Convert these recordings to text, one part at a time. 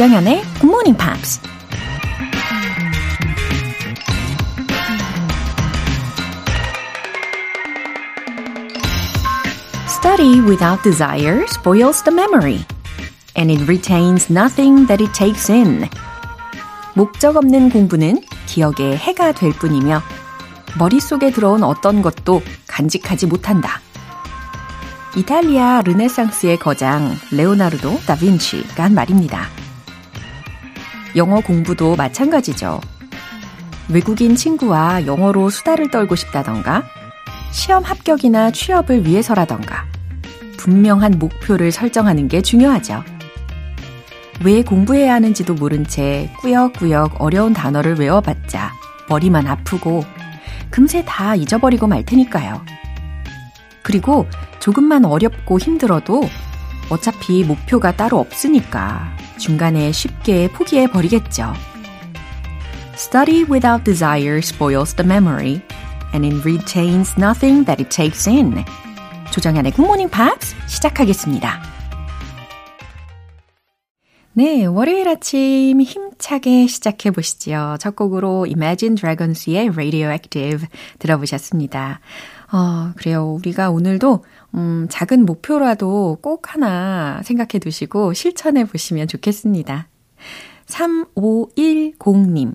조정현의 Good Morning Pops. Study without desire spoils the memory, and it retains nothing that it takes in. 목적 없는 공부는 기억에 해가 될 뿐이며 머릿속에 들어온 어떤 것도 간직하지 못한다. 이탈리아 르네상스의 거장 레오나르도 다빈치가 한 말입니다. 영어 공부도 마찬가지죠. 외국인 친구와 영어로 수다를 떨고 싶다던가, 시험 합격이나 취업을 위해서라던가, 분명한 목표를 설정하는 게 중요하죠. 왜 공부해야 하는지도 모른 채 꾸역꾸역 어려운 단어를 외워봤자 머리만 아프고 금세 다 잊어버리고 말 테니까요. 그리고 조금만 어렵고 힘들어도 어차피 목표가 따로 없으니까 중간에 쉽게 포기해 버리겠죠. Study without desire spoils the memory and it retains nothing that it takes in. 조정현의 굿모닝 팝스 시작하겠습니다. 네, 월요일 아침 힘차게 시작해 보시죠. 첫 곡으로 Imagine Dragons의 Radioactive 들어보셨습니다. 어, 그래요. 우리가 오늘도 음, 작은 목표라도 꼭 하나 생각해 두시고 실천해 보시면 좋겠습니다. 3510님.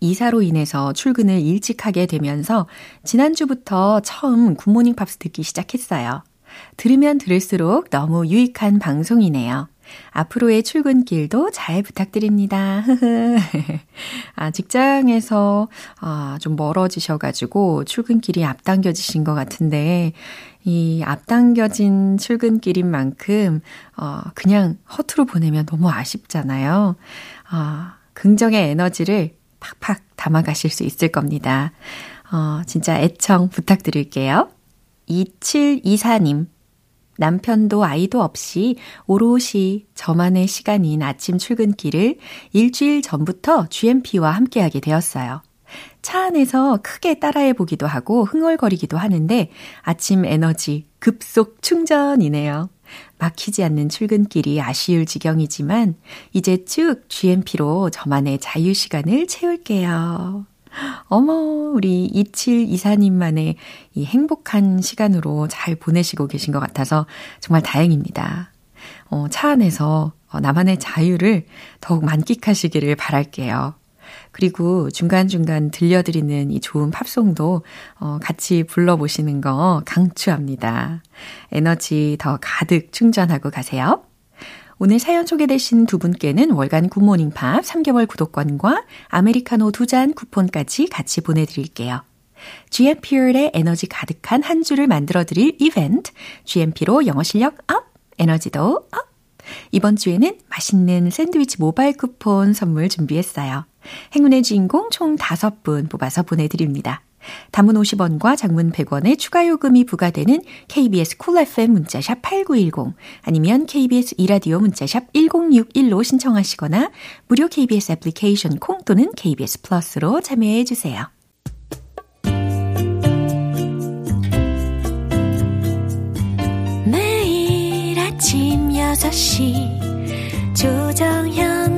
이사로 인해서 출근을 일찍 하게 되면서 지난주부터 처음 굿모닝 팝스 듣기 시작했어요. 들으면 들을수록 너무 유익한 방송이네요. 앞으로의 출근길도 잘 부탁드립니다. 아, 직장에서 아, 좀 멀어지셔가지고 출근길이 앞당겨지신 것 같은데, 이 앞당겨진 출근길인 만큼, 어, 그냥 허투루 보내면 너무 아쉽잖아요. 아, 긍정의 에너지를 팍팍 담아가실 수 있을 겁니다. 어, 진짜 애청 부탁드릴게요. 2724님. 남편도 아이도 없이 오롯이 저만의 시간인 아침 출근길을 일주일 전부터 GMP와 함께하게 되었어요. 차 안에서 크게 따라해 보기도 하고 흥얼거리기도 하는데 아침 에너지 급속 충전이네요. 막히지 않는 출근길이 아쉬울 지경이지만 이제 쭉 GMP로 저만의 자유 시간을 채울게요. 어머, 우리 2724님만의 이 행복한 시간으로 잘 보내시고 계신 것 같아서 정말 다행입니다. 어, 차 안에서 어, 나만의 자유를 더욱 만끽하시기를 바랄게요. 그리고 중간중간 들려드리는 이 좋은 팝송도 어, 같이 불러보시는 거 강추합니다. 에너지 더 가득 충전하고 가세요. 오늘 사연 소개되신 두 분께는 월간 굿모닝 팝 3개월 구독권과 아메리카노 두 잔 쿠폰까지 같이 보내드릴게요. GMP의 에너지 가득한 한 주를 만들어드릴 이벤트, GMP로 영어 실력 up, 에너지도 up! 이번 주에는 맛있는 샌드위치 모바일 쿠폰 선물 준비했어요. 행운의 주인공 총 5분 뽑아서 보내드립니다. 단문 50원과 장문 100원의 추가 요금이 부과되는 KBS Cool FM 문자샵 8910 아니면 KBS 이라디오 문자샵 1061로 신청하시거나 무료 KBS 애플리케이션 콩 또는 KBS 플러스로 참여해 주세요. 매일 아침 6시 조정현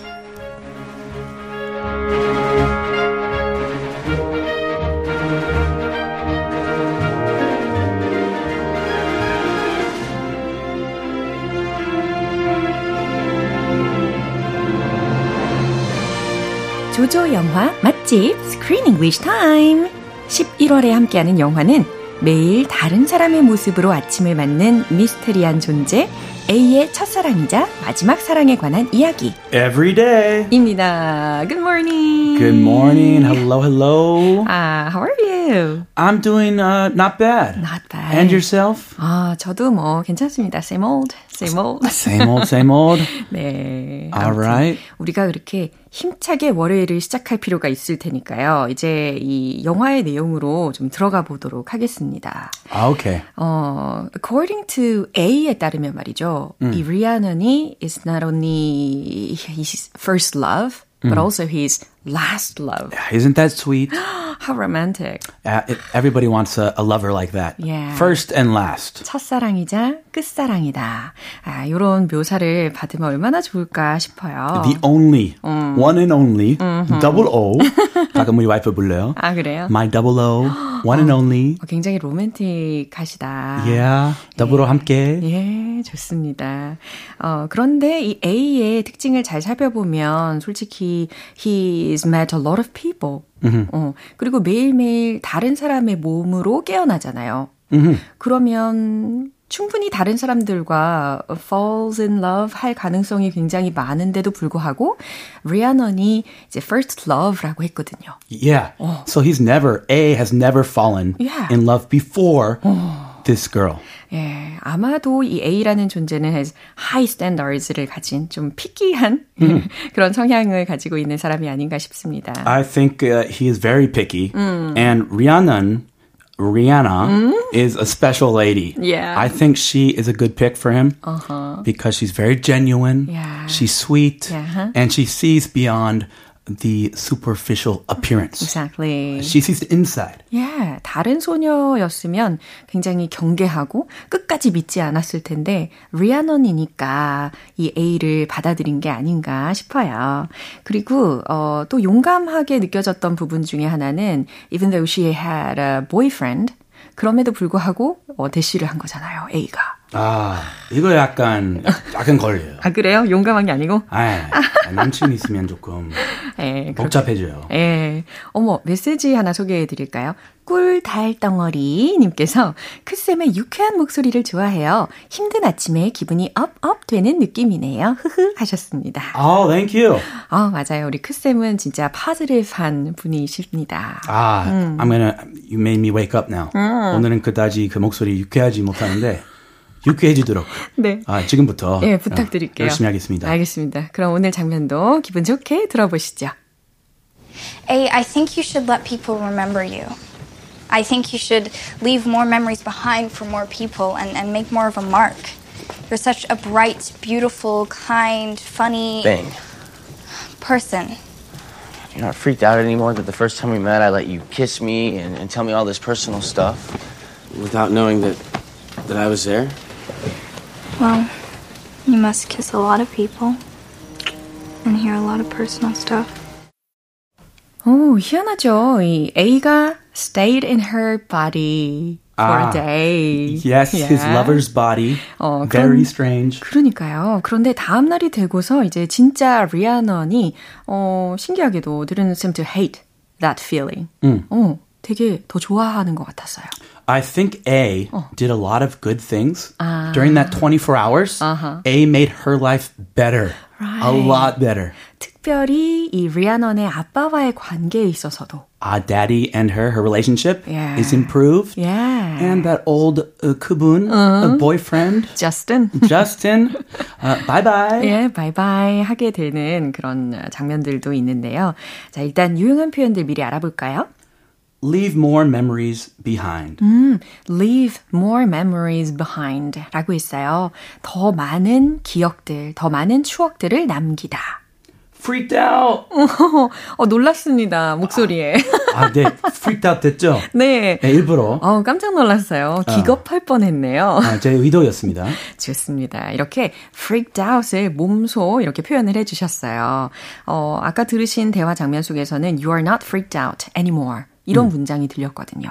영화 맛집 Screen English Time 11월에 함께하는 영화는 매일 다른 사람의 모습으로 아침을 맞는 미스테리한 존재 A의 첫사랑이자 마지막 사랑에 관한 이야기. Every day. 입니다. Good morning. Good morning. Hello, hello. 아, how are you? You? I'm doing uh, not bad. Not bad. And yourself? 아, 저도 뭐 괜찮습니다. Same old, same old. Same old, same old. 네. All right. 우리가 그렇게 힘차게 월요일을 시작할 필요가 있을 테니까요. 이제 이 영화의 내용으로 좀 들어가 보도록 하겠습니다. Okay. 어, according to A에 따르면 말이죠. 이 리아넌이 is not only his first love, but also his last love. Isn't that sweet? How romantic. Uh, it, everybody wants a, a lover like that. Yeah. First and last. 첫사랑이자 끝사랑이다. 아, 요런 묘사를 받으면 얼마나 좋을까 싶어요. The only, one and only, double O. 가끔 우리 와이프 불러요. 아, 그래요? My double O, one and only. 어, 굉장히 로맨틱하시다. Yeah, 더불어 함께. 예, 좋습니다. 어, 그런데 이 A의 특징을 잘 살펴보면 솔직히 he's met a lot of people. 어, 그리고 매일매일 다른 사람의 몸으로 깨어나잖아요. 그러면 충분히 다른 사람들과 falls in love 할 가능성이 굉장히 많은데도 불구하고 리아넌이 이제 first love라고 했거든요. Yeah. So he's never, A has never fallen Yeah. in love before this girl. 예, 아마도 이 A라는 존재는 has high standards를 가진 좀 피키한 그런 성향을 가지고 있는 사람이 아닌가 싶습니다. I think uh, he is very picky. And Rhiannon, Rihanna is a special lady. Yeah. I think she is a good pick for him because she's very genuine. Yeah. She's sweet. Yeah. And she sees beyond the superficial appearance. Exactly. She sees the inside. 예, 다른 소녀였으면 굉장히 경계하고 끝까지 믿지 않았을 텐데 리아넌이니까 이 A를 받아들인 게 아닌가 싶어요. 그리고 어, 또 용감하게 느껴졌던 부분 중에 하나는 even though she had a boyfriend 그럼에도 불구하고 어, 대시를 한 거잖아요, A가. 아, 이거 약간, 약간 걸려요. 아 그래요? 용감한 게 아니고? 아, 남친 있으면 조금 예, 복잡해져요. 예. 어머, 메시지 하나 소개해 드릴까요? 꿀달덩어리 님께서 크쌤의 유쾌한 목소리를 좋아해요. 힘든 아침에 기분이 업업 되는 느낌이네요. 흐흐 하셨습니다. Oh, thank you. 아, 맞아요. 우리 크쌤은 진짜 파즈리한 분이십니다. 아, I'm gonna, you made me wake up now. 오늘은 그다지 그 목소리 유쾌하지 못하는데, 유쾌해지도록. 네. 아, 지금부터. 예, 부탁드릴게요. 어, 열심히 하겠습니다. 알겠습니다. 그럼 오늘 장면도 기분 좋게 들어보시죠. A, I think you should let people remember you. I think you should leave more memories behind for more people and, and make more of a mark. You're such a bright, beautiful, kind, funny Bang. person. You're not freaked out anymore that the first time we met, I let you kiss me and, and tell me all this personal stuff without knowing that that I was there. Well, you must kiss a lot of people and hear a lot of personal stuff. 오, 희한하죠. 이 A가 stayed in her body For 아, a day. Yes, his Yeah. lover's body. 어, Very 그런- strange. 그러니까요. 그런데 다음 날이 되고서 이제 진짜 리아넌이 어 신기하게도 didn't seem to hate that feeling. 어, 되게 더 좋아하는 것 같았어요. I think A did a lot of good things 아. during that 24 hours. A made her life better. A Right. lot better. 특별히 이 리아넌의 아빠와의 관계에 있어서도. Uh, daddy and her, her relationship Yeah. is improved. Yeah. And that old uh, kubun, uh, boyfriend, Justin. Justin, uh, bye bye. 예, 바이바이 하게 되는 그런 장면들도 있는데요. 자, 일단 유용한 표현들 미리 알아볼까요? Leave more memories behind. leave more memories behind 라고 했어요. 더 많은 기억들, 더 많은 추억들을 남기다. Freaked out. 어, 놀랐습니다. 목소리에. 아, 네, freaked out 됐죠? 네. 네, 일부러. 어, 깜짝 놀랐어요. 기겁할 뻔했네요. 아, 제 의도였습니다. 좋습니다. 이렇게 freaked out을 몸소 이렇게 표현을 해 주셨어요. 어, 아까 들으신 대화 장면 속에서는 you are not freaked out anymore. 이런 문장이 들렸거든요.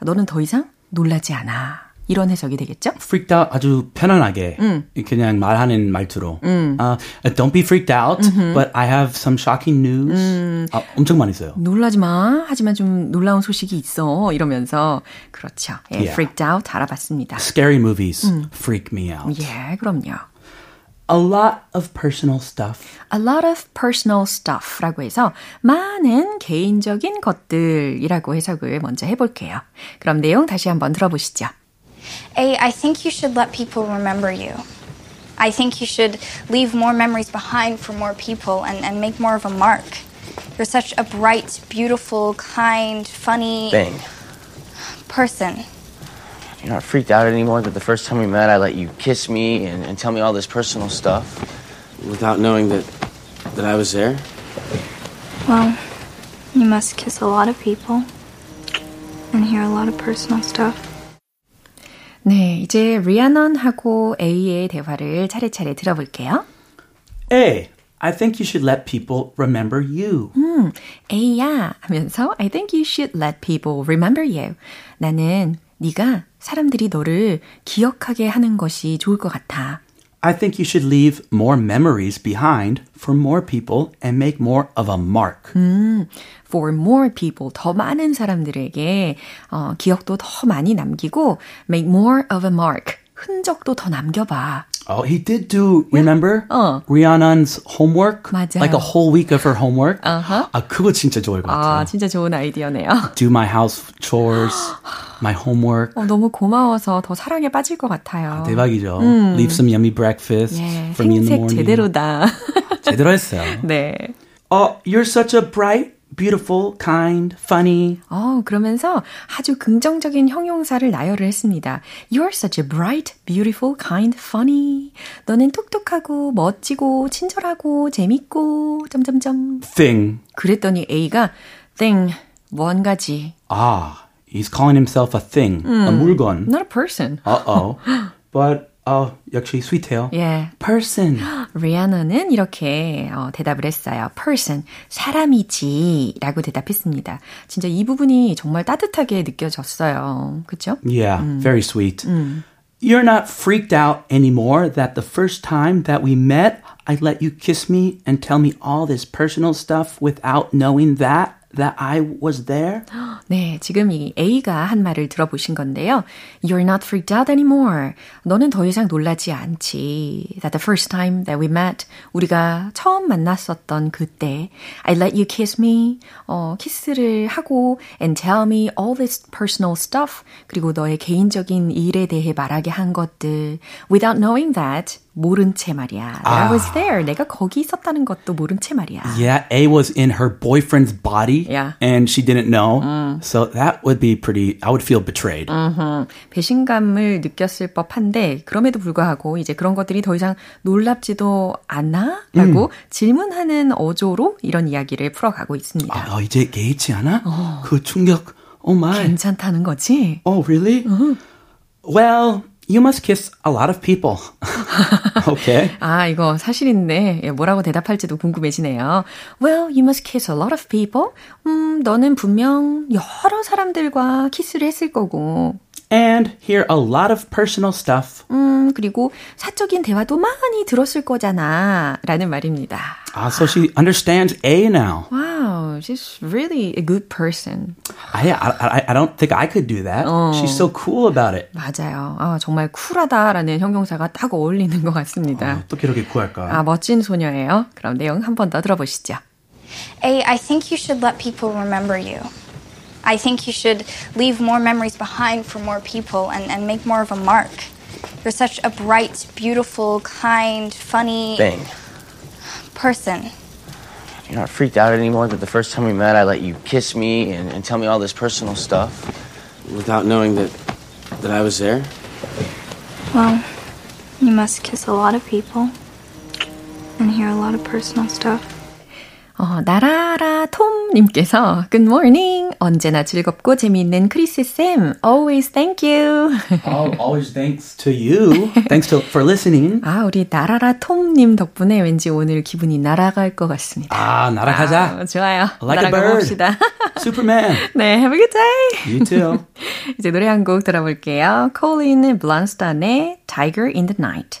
너는 더 이상 놀라지 않아. 이런 해석이 되겠죠? freaked out 아주 편안하게 그냥 말하는 말투로. 아, don't be freaked out, but I have some shocking news. 아, 엄청 많이 써요. 놀라지 마. 하지만 좀 놀라운 소식이 있어. 이러면서 그렇죠. 예, Yeah. freaked out 알아봤습니다. Scary movies freak me out. 예, 그럼요. A lot of personal stuff. A lot of personal stuff라고 해서 많은 개인적인 것들이라고 해석을 먼저 해볼게요. 그럼 내용 다시 한번 들어보시죠. A, I think you should let people remember you. I think you should leave more memories behind for more people and, and make more of a mark. You're such a bright, beautiful, kind, funny Thing. person. You're not freaked out anymore that the first time we met I let you kiss me and, and tell me all this personal stuff without knowing that that I was there? Well, you must kiss a lot of people and hear a lot of personal stuff. 네, 이제 리아넌하고 A의 대화를 차례차례 들어볼게요. A. I think you should let people remember you. 음, A야 하면서 I think you should let people remember you. 나는 네가 사람들이 너를 기억하게 하는 것이 좋을 것 같아. I think you should leave more memories behind for more people and make more of a mark. 음, for more people, 더 많은 사람들에게 어, 기억도 더 많이 남기고 make more of a mark, 흔적도 더 남겨봐. Oh, he did do, remember? 어. Rhiannon's homework? 맞아요. Like a whole week of her homework? Uh-huh. 아, 그거 진짜 좋을 것 같아요. 아, 진짜 좋은 아이디어네요. Do my house chores, my homework. 어, 너무 고마워서 더 사랑에 빠질 것 같아요. 대박이죠. Leave some yummy breakfast 예, for me in the morning. 제대로다. 제대로 했어요. 네. Oh, you're such a bright, beautiful, kind, funny. 어, 그러면서 아주 긍정적인 형용사를 나열을 했습니다. You're such a bright, beautiful, kind, funny. 너는 똑똑하고 멋지고 친절하고 재밌고 점점점. thing. 그랬더니 A가 thing 뭔가지. Ah, he's calling himself a thing, a 물건. Not a person. Uh-oh. But, 어, 역시 sweet해요. 예. Person. 리아너는 이렇게 어, 대답을 했어요. person, 사람이지 라고 대답했습니다. 진짜 이 부분이 정말 따뜻하게 느껴졌어요. 그쵸? Yeah, very sweet. You're not freaked out anymore that the first time that we met, I let you kiss me and tell me all this personal stuff without knowing that That I was there? 네, 지금 이 A가 한 말을 들어보신 건데요. You're not freaked out anymore. 너는 더 이상 놀라지 않지. That the first time that we met, 우리가 처음 만났었던 그때, I let you kiss me, 어, 키스를 하고, and tell me all this personal stuff, 그리고 너의 개인적인 일에 대해 말하게 한 것들, without knowing that, 모른 채 말이야. That I was there. 내가 거기 있었다는 것도 모른 채 말이야. Yeah, A was in her boyfriend's body Yeah. and she didn't know. So that would be pretty, I would feel betrayed. 배신감을 느꼈을 법한데 그럼에도 불구하고 이제 그런 것들이 더 이상 놀랍지도 않아? 라고 질문하는 어조로 이런 이야기를 풀어가고 있습니다. 아, 이제 개의치 않아? 그 충격, oh my. 괜찮다는 거지? Oh, really? Well, you must kiss a lot of people. okay. 아, 이거 사실인데 예, 뭐라고 대답할지도 궁금해지네요. Well, you must kiss a lot of people. 음, 너는 분명 여러 사람들과 키스를 했을 거고 And hear a lot of personal stuff. 음, 그리고 사적인 대화도 많이 들었을 거잖아. 라는 말입니다. Ah, so she understands A now. Wow, she's really a good person. I, I, I don't think I could do that. She's so cool about it. 맞아요. 아, 정말 쿨하다라는 형용사가 딱 어울리는 것 같습니다. 어떻게 이렇게 쿨할까? 아, 멋진 소녀예요. 그럼 내용 한 번 더 들어보시죠. A, I think you should let people remember you. I think you should leave more memories behind for more people and, and make more of a mark. You're such a bright, beautiful, kind, funny Thing. person. You're not freaked out anymore that the first time we met I let you kiss me and, and tell me all this personal stuff without knowing that that I was there? Well, you must kiss a lot of people and hear a lot of personal stuff. 어, 나라라 톰님께서 Good morning. 언제나 즐겁고 재미있는 크리스 쌤. Always thank you. Oh, always thanks to you. thanks to, for listening. 아, 우리 나라라 톰님 덕분에 왠지 오늘 기분이 날아갈 것 같습니다. 아, 날아가자. 아, 좋아요. Like a 날아가 bird. 봅시다. Superman. 네, have a good day. You too. 이제 노래 한 곡 들어볼게요. Colin Blunstone의 Tiger in the Night.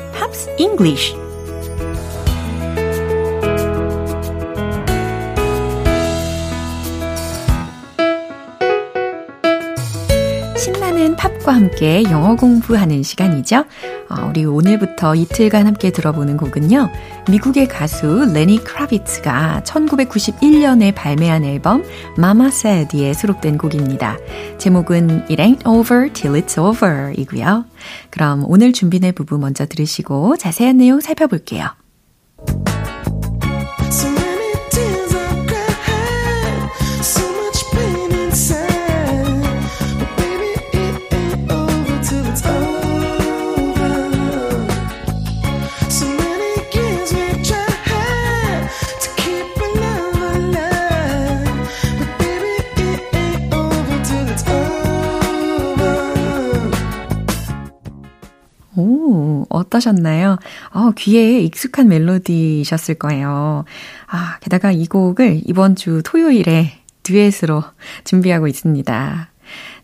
English. 신나는 팝과 함께 영어 공부하는 시간이죠. 어, 우리 오늘부터 이틀간 함께 들어보는 곡은요. 미국의 가수 레니 크라비츠가 1991년에 발매한 앨범 Mama Said에 수록된 곡입니다. 제목은 It Ain't Over Till It's Over 이고요. 그럼 오늘 준비된 부분 먼저 들으시고 자세한 내용 살펴볼게요. 어떠셨나요? 어, 귀에 익숙한 멜로디셨을 거예요. 아, 게다가 이 곡을 이번 주 토요일에 듀엣으로 준비하고 있습니다.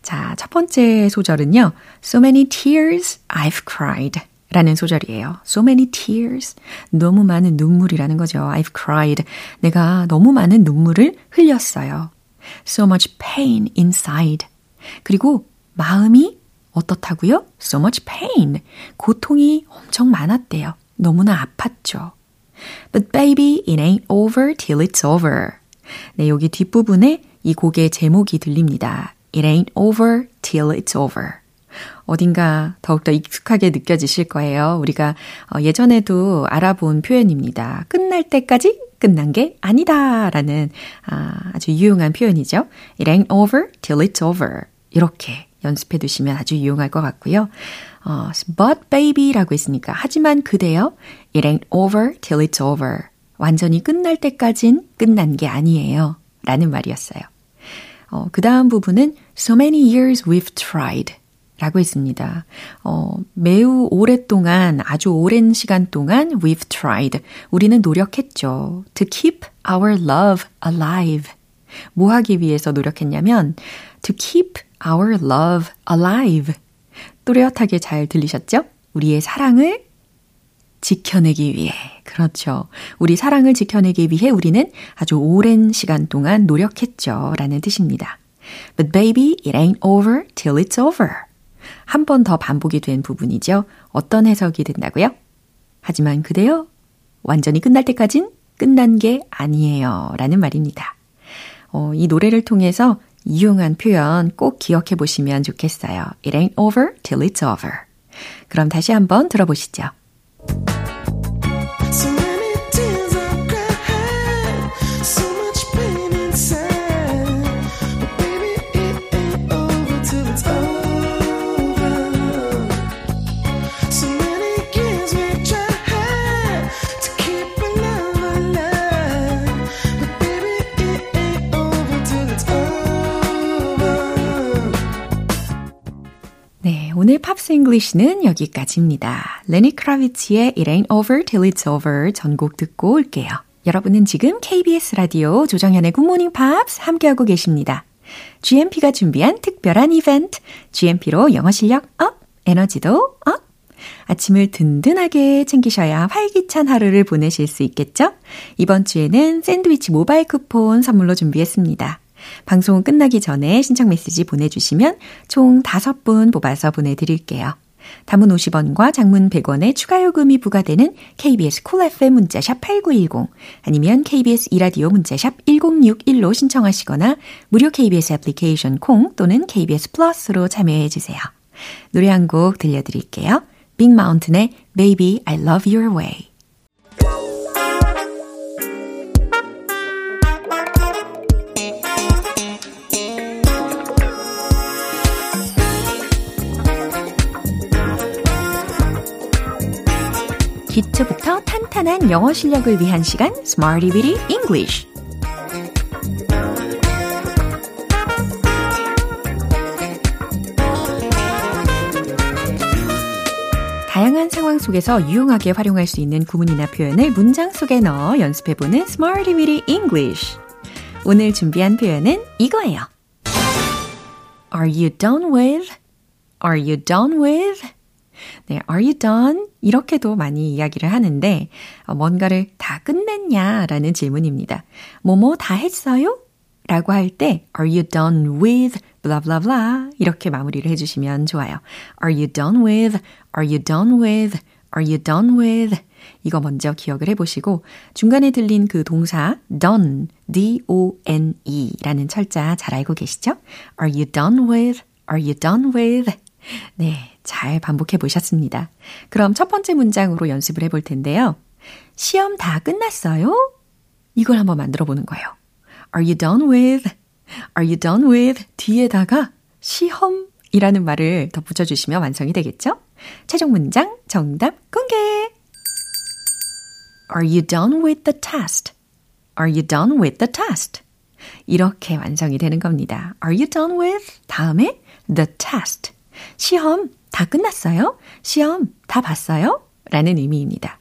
자, 첫 번째 소절은요. So many tears I've cried. 라는 소절이에요. So many tears. 너무 많은 눈물이라는 거죠. I've cried. 내가 너무 많은 눈물을 흘렸어요. So much pain inside. 그리고 마음이 어떻다고요? So much pain. 고통이 엄청 많았대요. 너무나 아팠죠. But baby, it ain't over till it's over. 네, 여기 뒷부분에 이 곡의 제목이 들립니다. It ain't over till it's over. 어딘가 더욱더 익숙하게 느껴지실 거예요. 우리가 예전에도 알아본 표현입니다. 끝날 때까지 끝난 게 아니다. 라는 아주 유용한 표현이죠. It ain't over till it's over. 이렇게 연습해 두시면 아주 유용할 것 같고요. 어, but baby라고 했으니까 하지만 그대요. It ain't over till it's over. 완전히 끝날 때까진 끝난 게 아니에요. 라는 말이었어요. 어, 그 다음 부분은 so many years we've tried. 라고 했습니다. 어, 매우 오랫동안, 아주 오랜 시간 동안 we've tried. 우리는 노력했죠. to keep our love alive. 뭐 하기 위해서 노력했냐면 to keep our love alive. 또렷하게 잘 들리셨죠? 우리의 사랑을 지켜내기 위해. 그렇죠. 우리 사랑을 지켜내기 위해 우리는 아주 오랜 시간 동안 노력했죠. 라는 뜻입니다. But baby, it ain't over till it's over. 한 번 더 반복이 된 부분이죠. 어떤 해석이 된다고요? 하지만 그대요. 완전히 끝날 때까진 끝난 게 아니에요. 라는 말입니다. 어, 이 노래를 통해서 이용한 표현 꼭 기억해 보시면 좋겠어요. It ain't over till it's over. 그럼 다시 한번 들어보시죠. Pops English는 여기까지입니다. 레니 크라비츠의 It Ain't Over Till It's Over 전곡 듣고 올게요. 여러분은 지금 KBS 라디오 조정현의 굿모닝 팝스 함께하고 계십니다. GMP가 준비한 특별한 이벤트, GMP로 영어 실력 up, 에너지도 up! 아침을 든든하게 챙기셔야 활기찬 하루를 보내실 수 있겠죠? 이번 주에는 샌드위치 모바일 쿠폰 선물로 준비했습니다. 방송 끝나기 전에 신청 메시지 보내주시면 총 5분 뽑아서 보내드릴게요. 단문 50원과 장문 100원의 추가 요금이 부과되는 KBS Cool FM 문자샵 8910 아니면 KBS 이라디오 문자샵 1061로 신청하시거나 무료 KBS 애플리케이션 콩 또는 KBS 플러스로 참여해 주세요. 노래 한 곡 들려드릴게요. 빅마운틴의 Baby I Love Your Way 기초부터 탄탄한 영어 실력을 위한 시간 Smarty Bitty English 다양한 상황 속에서 유용하게 활용할 수 있는 구문이나 표현을 문장 속에 넣어 연습해보는 Smarty Bitty English. 오늘 준비한 표현은 이거예요. Are you done with? Are you done with? 네, are you done? 이렇게도 많이 이야기를 하는데, 뭔가를 다 끝냈냐? 라는 질문입니다. 뭐뭐 다 했어요? 라고 할 때, are you done with? blah blah blah 이렇게 마무리를 해 주시면 좋아요. Are you done with? Are you done with? Are you done with? 이거 먼저 기억을 해보시고 중간에 들린 그 동사 done, D-O-N-E 라는 철자 잘 알고 계시죠? Are you done with? Are you done with? 네, 잘 반복해 보셨습니다. 그럼 첫 번째 문장으로 연습을 해볼 텐데요. 시험 다 끝났어요? 이걸 한번 만들어 보는 거예요. Are you done with? Are you done with? 뒤에다가 시험이라는 말을 덧붙여 주시면 완성이 되겠죠? 최종 문장 정답 공개! Are you done with the test? Are you done with the test? 이렇게 완성이 되는 겁니다. Are you done with? 다음에 the test. 시험 다 끝났어요? 시험 다 봤어요? 라는 의미입니다.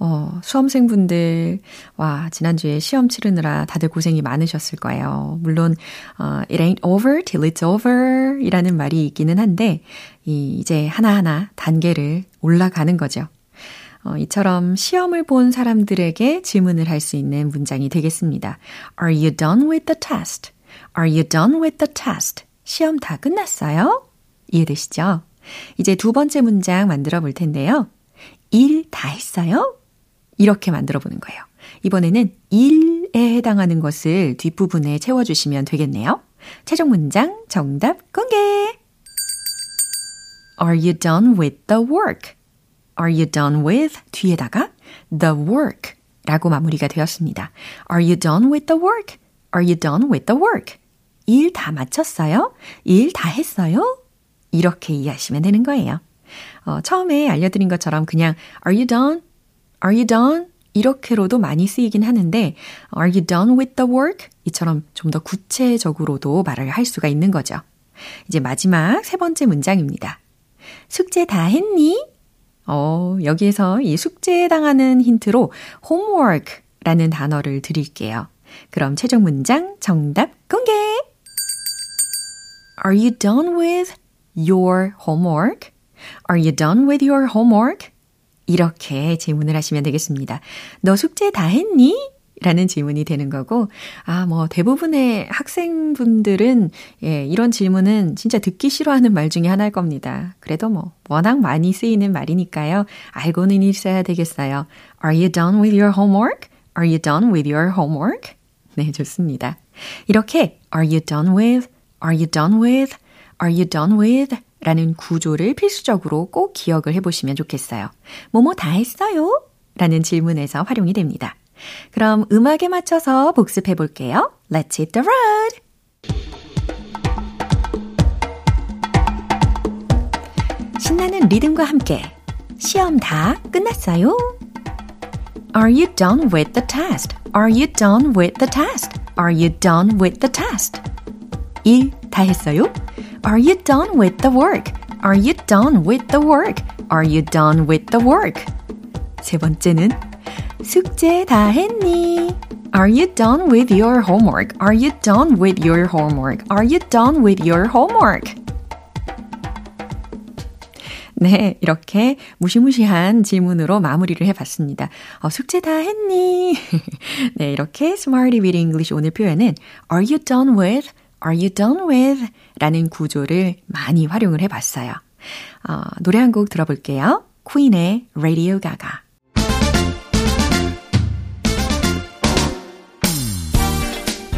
어, 수험생분들, 와, 지난주에 시험 치르느라 다들 고생이 많으셨을 거예요. 물론, 어, it ain't over till it's over 이라는 말이 있기는 한데, 이, 이제 하나하나 단계를 올라가는 거죠. 어, 이처럼 시험을 본 사람들에게 질문을 할 수 있는 문장이 되겠습니다. Are you done with the test? Are you done with the test? 시험 다 끝났어요? 이해되시죠? 이제 두 번째 문장 만들어 볼 텐데요. 일 다 했어요? 이렇게 만들어 보는 거예요. 이번에는 일에 해당하는 것을 뒷부분에 채워주시면 되겠네요. 최종 문장 정답 공개! Are you done with the work? Are you done with 뒤에다가 the work 라고 마무리가 되었습니다. Are you done with the work? Are you done with the work? 일 다 마쳤어요? 일 다 했어요? 이렇게 이해하시면 되는 거예요. 어, 처음에 알려드린 것처럼 그냥 Are you done? Are you done? 이렇게로도 많이 쓰이긴 하는데 Are you done with the work? 이처럼 좀 더 구체적으로도 말을 할 수가 있는 거죠. 이제 마지막 세 번째 문장입니다. 숙제 다 했니? 어, 여기에서 이 숙제에 당하는 힌트로 homework라는 단어를 드릴게요. 그럼 최종 문장 정답 공개! Are you done with your homework? Are you done with your homework? 이렇게 질문을 하시면 되겠습니다. 너 숙제 다 했니? 라는 질문이 되는 거고, 아, 뭐, 대부분의 학생분들은, 예, 이런 질문은 진짜 듣기 싫어하는 말 중에 하나일 겁니다. 그래도 뭐, 워낙 많이 쓰이는 말이니까요. 알고는 있어야 되겠어요. Are you done with your homework? Are you done with your homework? 네, 좋습니다. 이렇게, Are you done with? Are you done with? Are you done with? 라는 구조를 필수적으로 꼭 기억을 해보시면 좋겠어요. 뭐뭐 다 했어요? 라는 질문에서 활용이 됩니다. 그럼 음악에 맞춰서 복습해 볼게요. Let's hit the road! 신나는 리듬과 함께 시험 다 끝났어요? Are you done with the test? Are you done with the test? Are you done with the test? 일 다 했어요? Are you done with the work? Are you done with the work? Are you done with the work? 세 번째는 숙제 다 했니? Are you done with your homework? Are you done with your homework? Are you done with your homework? 네, 이렇게 무시무시한 질문으로 마무리를 해봤습니다. 어, 숙제 다 했니? 네, 이렇게 Smarty with English 오늘 표현은 Are you done with? Are you done with? 라는 구조를 많이 활용을 해봤어요. 어, 노래 한 곡 들어볼게요. 퀸의 Radio Gaga.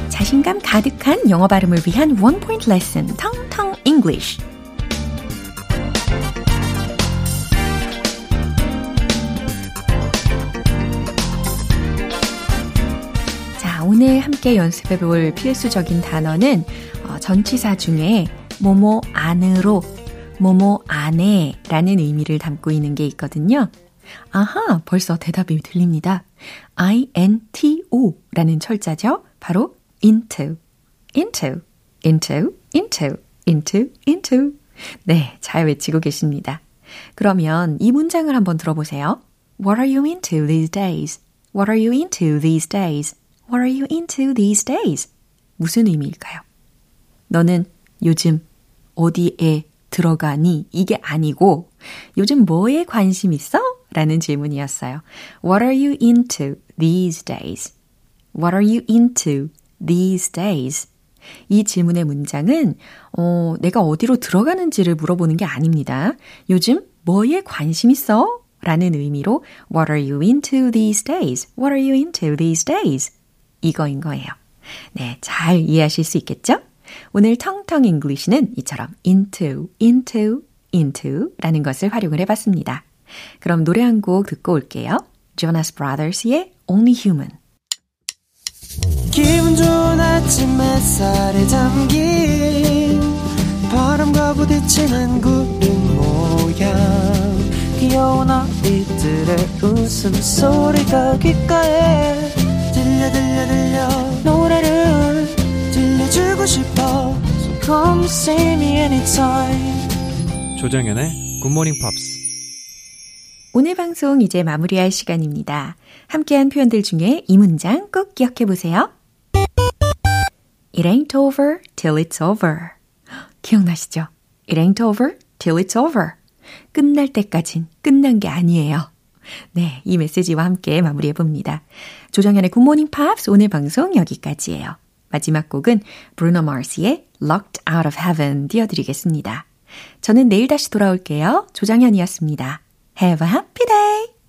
자신감 가득한 영어 발음을 위한 원 포인트 레슨, 텅텅 English. 오늘 함께 연습해 볼 필수적인 단어는 어, 전치사 중에 뭐뭐 안으로, 뭐뭐 안에 라는 의미를 담고 있는 게 있거든요. 아하, 벌써 대답이 들립니다. I-N-T-O 라는 철자죠. 바로 into, into, into, into, into, into. 네, 잘 외치고 계십니다. 그러면 이 문장을 한번 들어보세요. What are you into these days? What are you into these days? What are you into these days? 무슨 의미일까요? 너는 요즘 어디에 들어가니? 이게 아니고 요즘 뭐에 관심 있어? 라는 질문이었어요. What are you into these days? What are you into these days? 이 질문의 문장은 어, 내가 어디로 들어가는지를 물어보는 게 아닙니다. 요즘 뭐에 관심 있어? 라는 의미로 What are you into these days? What are you into these days? 이거인 거예요. 네, 잘 이해하실 수 있겠죠? 오늘 텅텅 English는 이처럼 into, into, into 라는 것을 활용을 해봤습니다. 그럼 노래 한 곡 듣고 올게요. Jonas Brothers의 Only Human. 기분 좋은 아침 햇살에 담긴 바람과 부딪히는 구름 모양 귀여운 아이들의 웃음소리가 귓가에 들려 들려 들려 노래를 들려주고 싶어 So come see me anytime 조정연의 굿모닝 팝스 오늘 방송 이제 마무리할 시간입니다. 함께한 표현들 중에 이 문장 꼭 기억해 보세요. It ain't over till it's over. 기억나시죠? It ain't over till it's over. 끝날 때까진 끝난 게 아니에요. 네, 이 메시지와 함께 마무리해 봅니다. 조정현의 굿모닝 팝스 오늘 방송 여기까지예요. 마지막 곡은 브루노 마르스의 Locked Out of Heaven 띄워드리겠습니다. 저는 내일 다시 돌아올게요. 조정현이었습니다. Have a happy day!